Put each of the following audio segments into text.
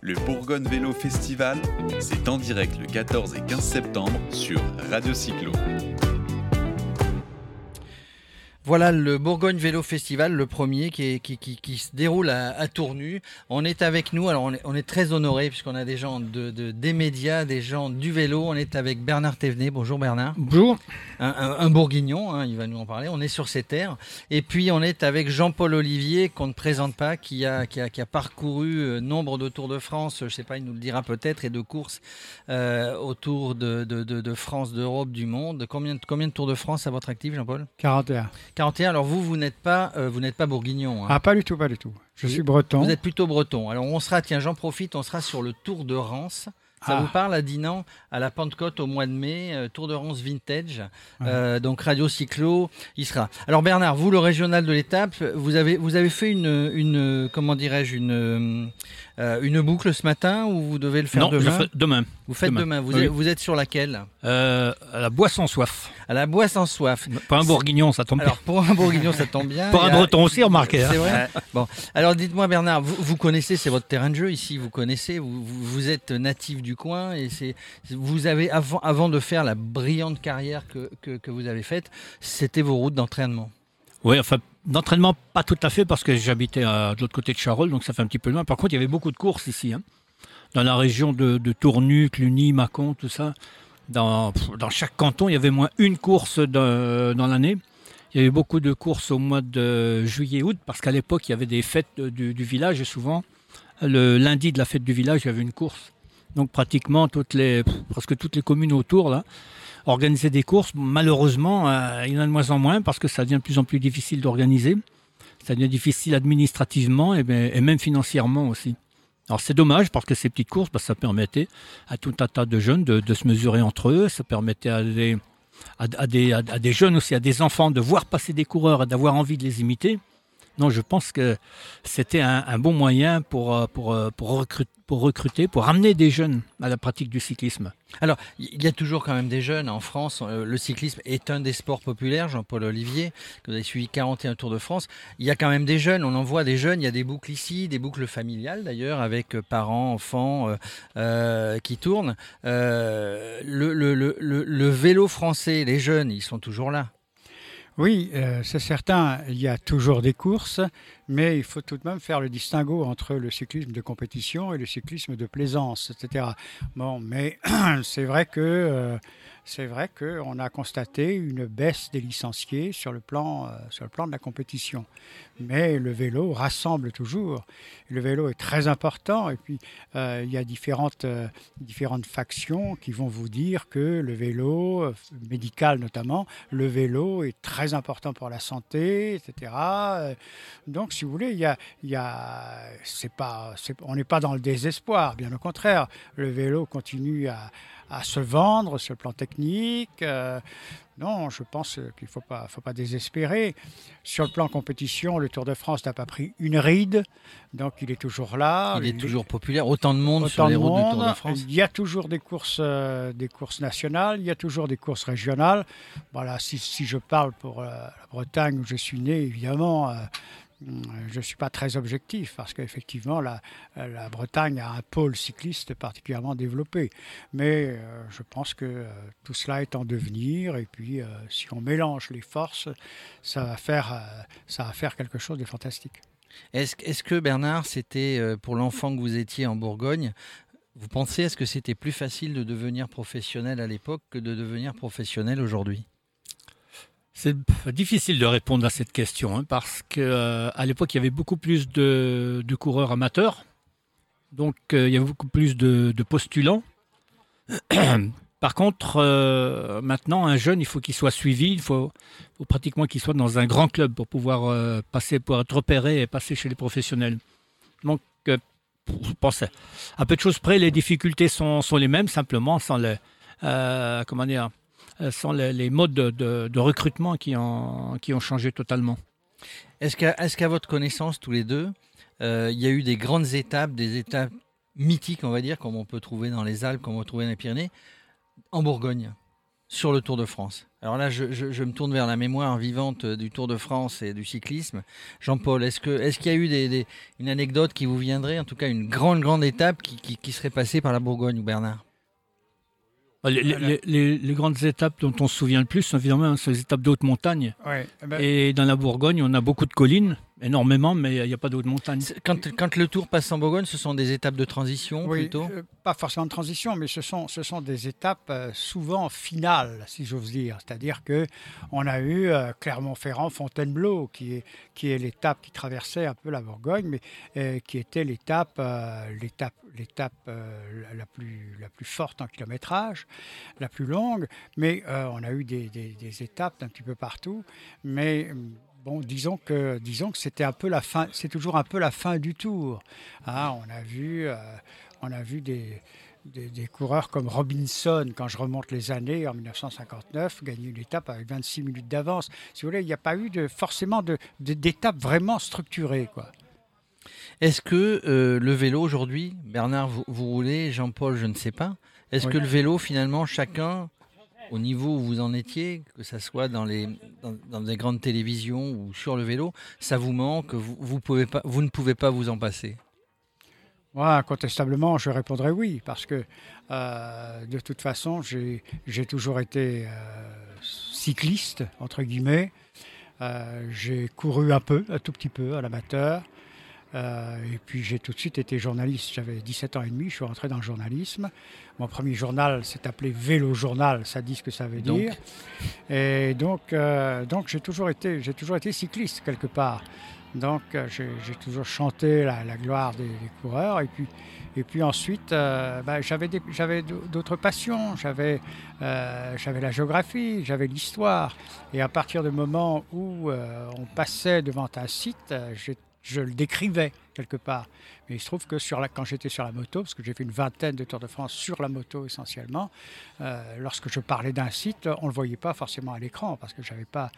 Le Bourgogne Vélo Festival, c'est en direct le 14 et 15 septembre sur Radio Cyclo. Voilà le Bourgogne Vélo Festival, le premier qui, qui, se déroule à, Tournu. On est avec nous, alors on est, très honorés puisqu'on a des gens de, des médias, des gens du vélo. On est avec Bernard Thévenet. Bonjour Bernard. Bonjour. Un, bourguignon, hein, il va nous en parler. On est sur ces terres. Et puis on est avec Jean-Paul Olivier, qu'on ne présente pas, qui a, qui a, parcouru euh, nombre de Tours de France, je ne sais pas, il nous le dira peut-être, et de courses euh, autour de, de, France, d'Europe, du monde. Combien, combien de Tours de France à votre actif, Jean-Paul? 41. 41. Alors vous, vous n'êtes pas, euh, vous n'êtes pas bourguignon. Hein. Ah, pas du tout, pas du tout. Je suis breton. Vous êtes plutôt breton. Alors on sera, tiens, j'en profite, on sera sur le Tour de Rance. Ça vous ah. parle à Dinan, à la Pentecôte au mois de mai, euh, Tour de Rance Vintage, euh, donc Radio Cyclo, il sera. Alors Bernard, vous le régional de l'étape, vous avez, vous avez fait une, une comment dirais-je, une, euh, une boucle ce matin ou vous devez le faire non, demain demain. Vous faites demain. Vous, êtes, vous, êtes, sur laquelle À la boisse sans soif. À la boisse sans soif. Pour un bourguignon, ça tombe bien. Alors pour un bourguignon, ça tombe bien. pour un breton aussi, remarquez. Hein. C'est vrai. bon, alors dites-moi Bernard, vous, vous connaissez, c'est votre terrain de jeu ici, vous connaissez, vous, vous êtes natif du coin et c'est vous avez avant, avant de faire la brillante carrière que, que, que vous avez faite, c'était vos routes d'entraînement. Oui, enfin, d'entraînement, pas tout à fait, parce que j'habitais de l'autre côté de Charolles, donc ça fait un petit peu loin. Par contre, il y avait beaucoup de courses ici, hein. dans la région de, Tournu, Cluny, Mâcon, tout ça. Dans, chaque canton, il y avait moins une course dans l'année. Il y avait beaucoup de courses au mois de juillet-août, parce qu'à l'époque, il y avait des fêtes du, du, village, et souvent, le lundi de la fête du village, il y avait une course. Donc pratiquement toutes les, presque toutes les communes autour, là, organiser des courses. Malheureusement, euh, il y en a de moins en moins parce que ça devient de plus en plus difficile d'organiser. Ça devient difficile administrativement et, ben, même financièrement aussi. Alors c'est dommage parce que ces petites courses, bah, ça permettait à tout un tas de jeunes de, se mesurer entre eux, ça permettait à des, jeunes aussi, à des enfants de voir passer des coureurs et d'avoir envie de les imiter. Non, je pense que c'était un, bon moyen pour, euh, euh, pour, recruter, pour recruter, pour ramener des jeunes à la pratique du cyclisme. Alors, il y a toujours quand même des jeunes en France. Euh, le cyclisme est un des sports populaires, Jean-Paul Olivier, que vous avez suivi 41 Tours de France. Il y a quand même des jeunes, on en voit des jeunes. Il y a des boucles ici, des boucles familiales d'ailleurs, avec parents, enfants qui tournent. le, le, le, le vélo français, les jeunes, ils sont toujours là. Oui, euh, c'est certain, il y a toujours des courses, mais il faut tout de même faire le distinguo entre le cyclisme de compétition et le cyclisme de plaisance, etc. Bon, mais c'est vrai que euh, c'est vrai qu'on a constaté une baisse des licenciés sur le, plan, euh, sur le plan de la compétition. Mais le vélo rassemble toujours. Le vélo est très important. Et puis, euh, il y a différentes, différentes factions qui vont vous dire que le vélo, médical notamment, le vélo est très important pour la santé, etc. Donc, si vous voulez, il y a, il y a, c'est pas, on n'est pas dans le désespoir. Bien au contraire, le vélo continue à à se vendre sur le plan technique. Euh, non, je pense qu'il ne faut pas, faut pas désespérer. Sur le plan compétition, le Tour de France n'a pas pris une ride, donc il est toujours là. Il est toujours populaire, autant de monde sur les routes du Tour de France. Il y a toujours des courses, euh, des courses nationales, il y a toujours des courses régionales. Voilà, si, si je parle pour euh, la Bretagne où je suis né, évidemment, je ne suis pas très objectif parce qu'effectivement, la, la, Bretagne a un pôle cycliste particulièrement développé. Mais euh, je pense que euh, tout cela est en devenir et puis si on mélange les forces, ça va faire, ça va faire quelque chose de fantastique. Est-ce est que Bernard, c'était pour l'enfant que vous étiez en Bourgogne, vous pensez, est-ce que c'était plus facile de devenir professionnel à l'époque que de devenir professionnel aujourd'hui? C'est difficile de répondre à cette question hein, parce qu'à euh, l'époque il y avait beaucoup plus de, coureurs amateurs, donc euh, il y avait beaucoup plus de, postulants. Par contre, euh, maintenant un jeune, il faut qu'il soit suivi, il faut, pratiquement qu'il soit dans un grand club pour pouvoir passer, pour être repéré et passer chez les professionnels. Donc, je pense à peu de choses près, les difficultés sont, sont les mêmes, simplement sans le, comment dire, sont les, modes de, recrutement qui ont, qui ont changé totalement. Est-ce qu'à votre connaissance, tous les deux, euh, il y a eu des grandes étapes, des étapes mythiques, on va dire, comme on peut trouver dans les Alpes, comme on peut trouver dans les Pyrénées, en Bourgogne sur le Tour de France? Alors là, je, me tourne vers la mémoire vivante du Tour de France et du cyclisme. Jean-Paul, est-ce qu'il y a eu une anecdote qui vous viendrait, en tout cas une grande, grande étape qui, serait passée par la Bourgogne ou Bernard? Les, grandes étapes dont on se souvient le plus, évidemment, c'est les étapes de haute montagne. Eh ben et dans la Bourgogne, on a beaucoup de collines énormément, mais il n'y a pas d'autres montagnes. Quand, quand, le Tour passe en Bourgogne, ce sont des étapes de transition plutôt? euh, Pas forcément de transition, mais ce sont, ce sont des étapes euh, souvent finales, si j'ose dire. C'est-à-dire que on a eu euh, Clermont-Ferrand, Fontainebleau, qui est, qui est l'étape qui traversait un peu la Bourgogne, mais qui était l'étape l'étape l'étape la, plus, la plus forte en kilométrage, la plus longue. Mais on a eu des, des, des étapes un petit peu partout. Mais Bon, disons que, disons que c'était un peu la fin, c'est toujours un peu la fin du tour. Hein. on a vu, euh, on a vu des, des, coureurs comme Robinson, quand je remonte les années, en 1959, gagner une étape avec 26 minutes d'avance. Si vous voulez, il n'y a pas eu de, forcément d'étape de, vraiment structurée. Quoi. Est-ce que euh, le vélo aujourd'hui, Bernard, vous, roulez, Jean-Paul, je ne sais pas, est-ce que le vélo, finalement, chacun au niveau où vous en étiez, que ce soit dans, les, des grandes télévisions ou sur le vélo, ça vous manque, vous ne pouvez pas vous en passer? Moi, incontestablement, je répondrai oui, parce que euh, de toute façon, j'ai toujours été euh, cycliste, entre guillemets. Euh, j'ai couru un peu, un tout petit peu à l'amateur. Euh, et puis j'ai tout de suite été journaliste. J'avais 17 ans et demi, je suis rentré dans le journalisme. Mon premier journal s'est appelé Vélo Journal, ça dit ce que ça veut dire. Et donc, euh, donc j'ai toujours été, toujours été cycliste quelque part. Donc euh, j'ai toujours chanté la, gloire des, coureurs. Et puis, et puis ensuite, bah, j'avais d'autres passions. J'avais j'avais la géographie, j'avais l'histoire. Et à partir du moment où on passait devant un site, j'étais je le décrivais quelque part. Mais il se trouve que sur la, quand j'étais sur la moto, parce que j'ai fait une vingtaine de Tours de France sur la moto essentiellement, euh, lorsque je parlais d'un site, on ne le voyait pas forcément à l'écran parce que je n'avais pas,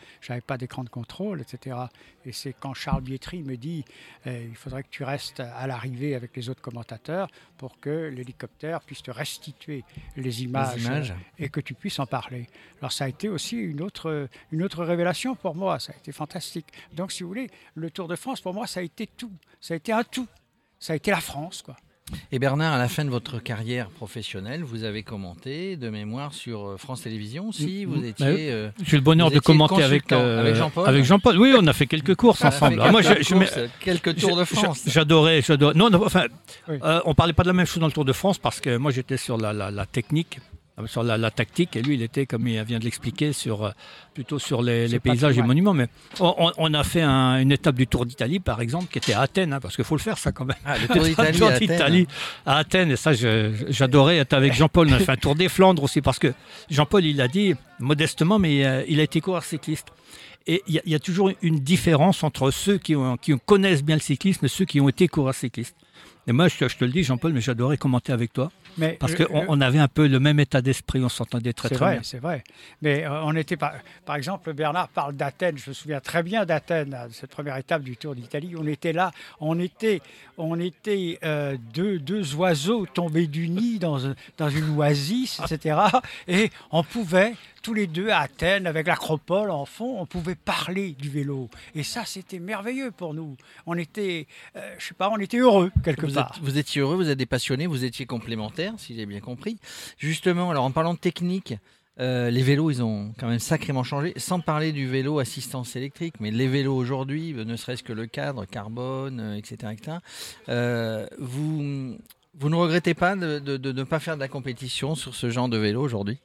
pas d'écran de contrôle, etc. Et c'est quand Charles Bietri me dit euh, il faudrait que tu restes à l'arrivée avec les autres commentateurs pour que l'hélicoptère puisse te restituer les images, et que tu puisses en parler. Alors ça a été aussi une autre, une autre révélation pour moi, ça a été fantastique. Donc si vous voulez, le Tour de France pour moi ça a été tout, ça a été un tout, ça a été la France quoi. Et Bernard, à la fin de votre carrière professionnelle, vous avez commenté de mémoire sur euh, France Télévisions aussi. Vous étiez. Bah euh, J'ai le bonheur de commenter avec, euh, avec Jean-Paul. Avec Jean-Paul, oui, on a fait quelques courses ensemble. Ah, moi, je, quelques Tours de France. J'adorais, j'adorais. Non, non, enfin, on parlait pas de la même chose dans le Tour de France parce que moi, j'étais sur la, la, la technique sur la, tactique, et lui, il était, comme il vient de l'expliquer, sur, euh, plutôt sur les, paysages et monuments. Mais on, a fait une étape du Tour d'Italie, par exemple, qui était à Athènes, hein, parce qu'il faut le faire, ça, quand même. Ah, le Tour d'Italie à, Athènes. Et ça, j'adorais être avec Jean-Paul. On a fait un Tour des Flandres aussi, parce que Jean-Paul, il a dit, modestement, mais euh, il a été coureur cycliste. Et il y, a toujours une différence entre ceux qui, qui connaissent bien le cyclisme et ceux qui ont été coureurs cyclistes. Et moi, je, te le dis, Jean-Paul, mais j'adorais commenter avec toi. Mais parce qu'on on avait un peu le même état d'esprit, on s'entendait très, très bien. C'est vrai, Mais euh, on était, par, par exemple, Bernard parle d'Athènes. Je me souviens très bien d'Athènes, cette première étape du Tour d'Italie. On était là, on était, on était euh, deux, deux, oiseaux tombés du nid dans, dans une oasis, etc. Et on pouvait tous les deux à Athènes, avec l'acropole en fond, on pouvait parler du vélo. Et ça, c'était merveilleux pour nous. On était, euh, je sais pas, on était heureux quelque part. vous étiez heureux, vous êtes des passionnés, vous étiez complémentaires, si j'ai bien compris. Justement, alors en parlant de technique, euh, les vélos, ils ont quand même sacrément changé, sans parler du vélo assistance électrique, mais les vélos aujourd'hui, ne serait-ce que le cadre, carbone, etc. Euh, vous, vous ne regrettez pas de ne pas faire de la compétition sur ce genre de vélo aujourd'hui?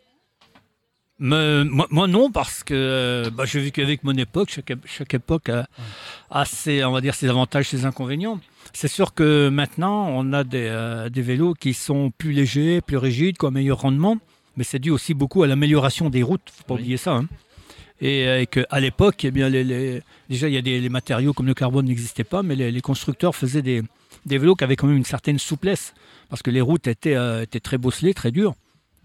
Moi, non, parce que bah, j'ai vécu avec mon époque. Chaque, chaque époque a, ses, on va dire, ses avantages, ses inconvénients. C'est sûr que maintenant, on a des, euh, des, vélos qui sont plus légers, plus rigides, qui ont un meilleur rendement. Mais c'est dû aussi beaucoup à l'amélioration des routes. Faut pas oublier ça. Hein. Et, euh, qu'à l'époque, eh bien, les, déjà, il y a des les matériaux comme le carbone n'existaient pas, mais les, constructeurs faisaient des, des, vélos qui avaient quand même une certaine souplesse, parce que les routes étaient, euh, étaient très bosselées, très dures.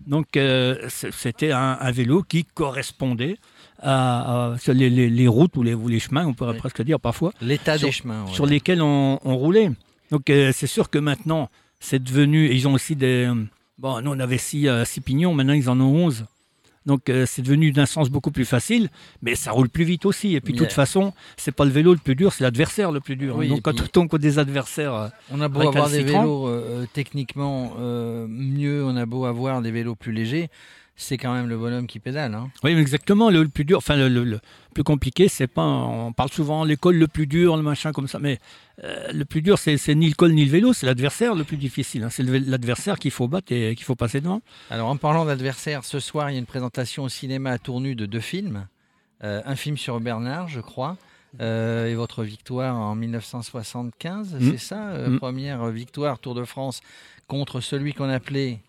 Donc euh, c'était un, vélo qui correspondait à, les, routes ou les, chemins, on pourrait presque dire parfois. L'état des chemins. Sur lesquels on, roulait. Donc euh, c'est sûr que maintenant, c'est devenu. ils ont aussi des. Bon, nous on avait six, euh, six pignons, maintenant ils en ont onze. Donc euh, c'est devenu d'un sens beaucoup plus facile, mais ça roule plus vite aussi. Et puis de toute façon, c'est pas le vélo le plus dur, c'est l'adversaire le plus dur. Oui, Donc quand on tombe contre des adversaires, euh, On a beau avoir des vélos euh, techniquement euh, mieux, on a beau avoir des vélos plus légers, c'est quand même le bonhomme qui pédale. hein. oui exactement, le, le plus dur, enfin le, le- le plus compliqué, c'est pas, on parle souvent l'école le plus dur, le machin comme ça, mais euh, le plus dur c'est ni le col ni le vélo, c'est l'adversaire le plus difficile. hein. C'est l'adversaire qu'il faut battre et qu'il faut passer devant. Alors en parlant d'adversaire, ce soir il y a une présentation au cinéma à Tournu de deux films. Euh, un film sur Bernard, je crois, euh, et votre victoire en 1975, Mm. c'est ça Mm. Première victoire Tour de France contre celui qu'on appelait...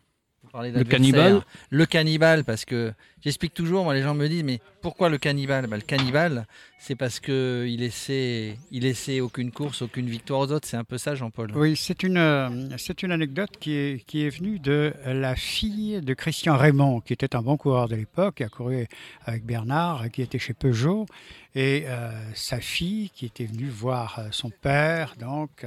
Le cannibale. Le cannibale, parce que j'explique toujours, moi les gens me disent, mais pourquoi le cannibale? Bah, Le cannibale, c'est parce qu'il laissait, il laissait aucune course, aucune victoire aux autres. C'est un peu ça, Jean-Paul. Oui, c'est une, euh, c'est une anecdote qui est, qui est venue de la fille de Christian Raymond, qui était un bon coureur de l'époque, qui a couru avec Bernard, qui était chez Peugeot, et euh, sa fille qui était venue voir euh, son père donc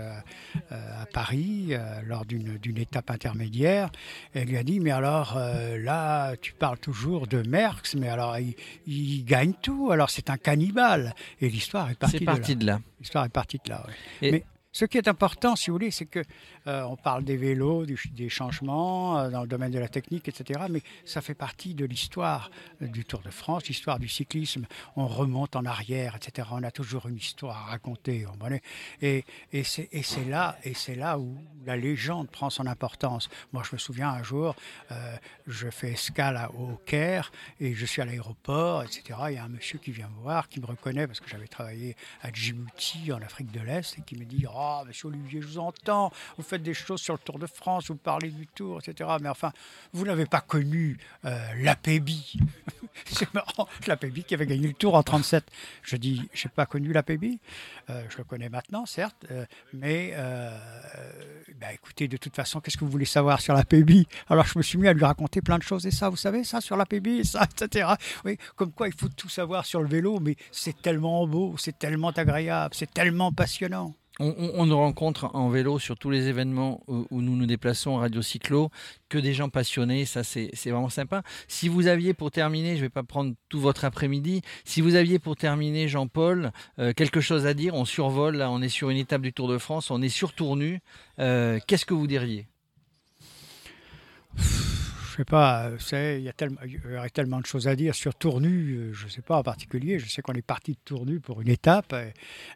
à Paris lors d'une d'une étape intermédiaire. Elle lui a dit mais alors là tu parles toujours de Merckx, mais alors il, il gagne tout, alors c'est un cannibale. Et l'histoire est partie C'est de là. parti de là. L'histoire est partie de là. oui. Et- Mais ce qui est important, si vous voulez, c'est que euh, on parle des vélos, des changements euh, dans le domaine de la technique, etc. Mais ça fait partie de l'histoire euh, du Tour de France, l'histoire du cyclisme. On remonte en arrière, etc. On a toujours une histoire à raconter. comprenez Et, et c'est là, et c'est là où la légende prend son importance. Moi, je me souviens un jour, je fais escale au Caire et je suis à l'aéroport, etc. Il y a un monsieur qui vient me voir, qui me reconnaît parce que j'avais travaillé à Djibouti, en Afrique de l'Est, et qui me dit Oh, monsieur Olivier, je vous entends, vous faites des choses sur le Tour de France, vous parlez du Tour, etc. Mais enfin, vous n'avez pas connu euh, l'APEBI. C'est marrant, l'APEBI qui avait gagné le Tour en 37. Je dis Je n'ai pas connu l'APEBI. Euh, je le connais maintenant, certes, euh, mais euh, bah, écoutez, de toute façon, qu'est-ce que vous voulez savoir sur la PBI Alors je me suis mis à lui raconter plein de choses, et ça, vous savez, ça sur la PBI, et ça, etc. Oui, comme quoi il faut tout savoir sur le vélo, mais c'est tellement beau, c'est tellement agréable, c'est tellement passionnant. On, on- on nous rencontre en vélo sur tous les événements où, nous nous déplaçons, Radio Cyclo, que des gens passionnés, ça c'est vraiment sympa. Si vous aviez pour terminer, je ne vais pas prendre tout votre après-midi, si vous aviez pour terminer, Jean-Paul, euh, quelque chose à dire, on survole, on est sur une étape du Tour de France, on est sur Tournu, euh, qu'est-ce que vous diriez? Je sais pas, savez, il y, a tellement, il y aurait tellement de choses à dire sur Tournu, euh, je ne sais pas en particulier. Je sais qu'on est parti de Tournu pour une étape euh,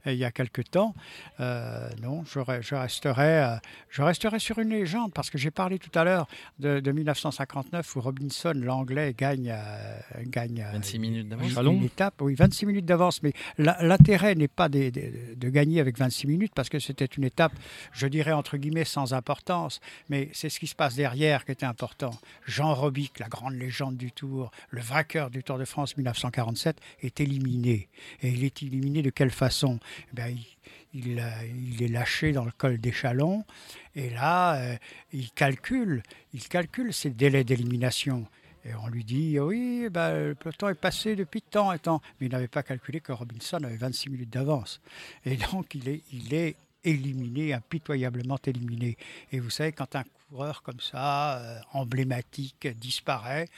euh, il y a quelque temps. Euh, non, je, re- je resterai, euh, je resterai sur une légende parce que j'ai parlé tout à l'heure de, de 1959 où Robinson, l'anglais, gagne, euh, gagne euh, 26 minutes d'avance. une- étape, oui, 26 minutes d'avance. Mais l'intérêt n'est pas de, de- de gagner avec 26 minutes parce que c'était une étape, je dirais entre guillemets, sans importance. Mais c'est ce qui se passe derrière qui était important. Jean Robic, la grande légende du Tour, le vainqueur du Tour de France 1947, est éliminé. Et il est éliminé de quelle façon? Eh ben, il, euh, il est lâché dans le col d'échalon. Et là, euh, il calcule, il calcule ses délais d'élimination. Et on lui dit, oui, ben, le peloton est passé depuis tant et tant. Mais il n'avait pas calculé que Robinson avait 26 minutes d'avance. Et donc, il est, il est éliminé, impitoyablement éliminé. Et vous savez, quand un coureur comme ça, euh, emblématique, disparaît,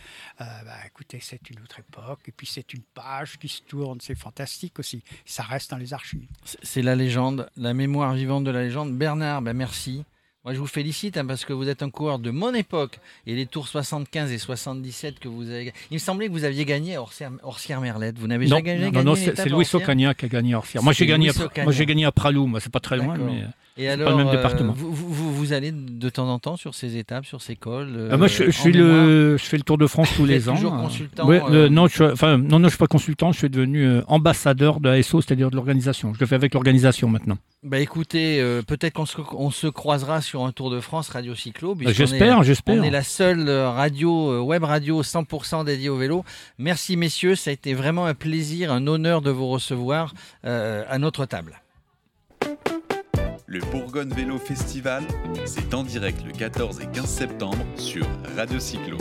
euh, bah, écoutez, c'est une autre époque. Et puis, c'est une page qui se tourne. C'est fantastique aussi. Ça reste dans les archives. C'est- la légende, la mémoire vivante de la légende. Bernard, ben merci. Moi, je vous félicite hein, parce que vous êtes un coureur de mon époque et les tours 75 et 77 que vous avez. Il me semblait que vous aviez gagné à Orsières-Merlette. Vous n'avez jamais gagné, non, non, c'est Louis Orsières Ocagna qui a gagné à Orsières. Moi, j'ai gagné, à- moi, j'ai gagné à Pralou, moi, c'est pas très loin. Mais... Et pas le même euh, département. vous, vous- vous- vous allez de temps en temps sur ces étapes, sur ces cols euh, Ah, moi, je, je en suis mémoire le, je fais le Tour de France tous les ans. toujours euh. consultant, Ouais, non, je, enfin, non, non, je suis pas consultant. Je suis devenu ambassadeur de ASO, c'est-à-dire de l'organisation. Je le fais avec l'organisation maintenant. Bah écoutez, euh, peut-être qu'on se, on se croisera sur un Tour de France Radio Cyclo. Puisqu'on J'espère, j'espère. On est la seule radio, web radio 100% dédiée au vélo. Merci messieurs, ça a été vraiment un plaisir, un honneur de vous recevoir euh, à notre table. Le Bourgogne Vélo Festival, c'est en direct le 14 et 15 septembre sur Radio Cyclo.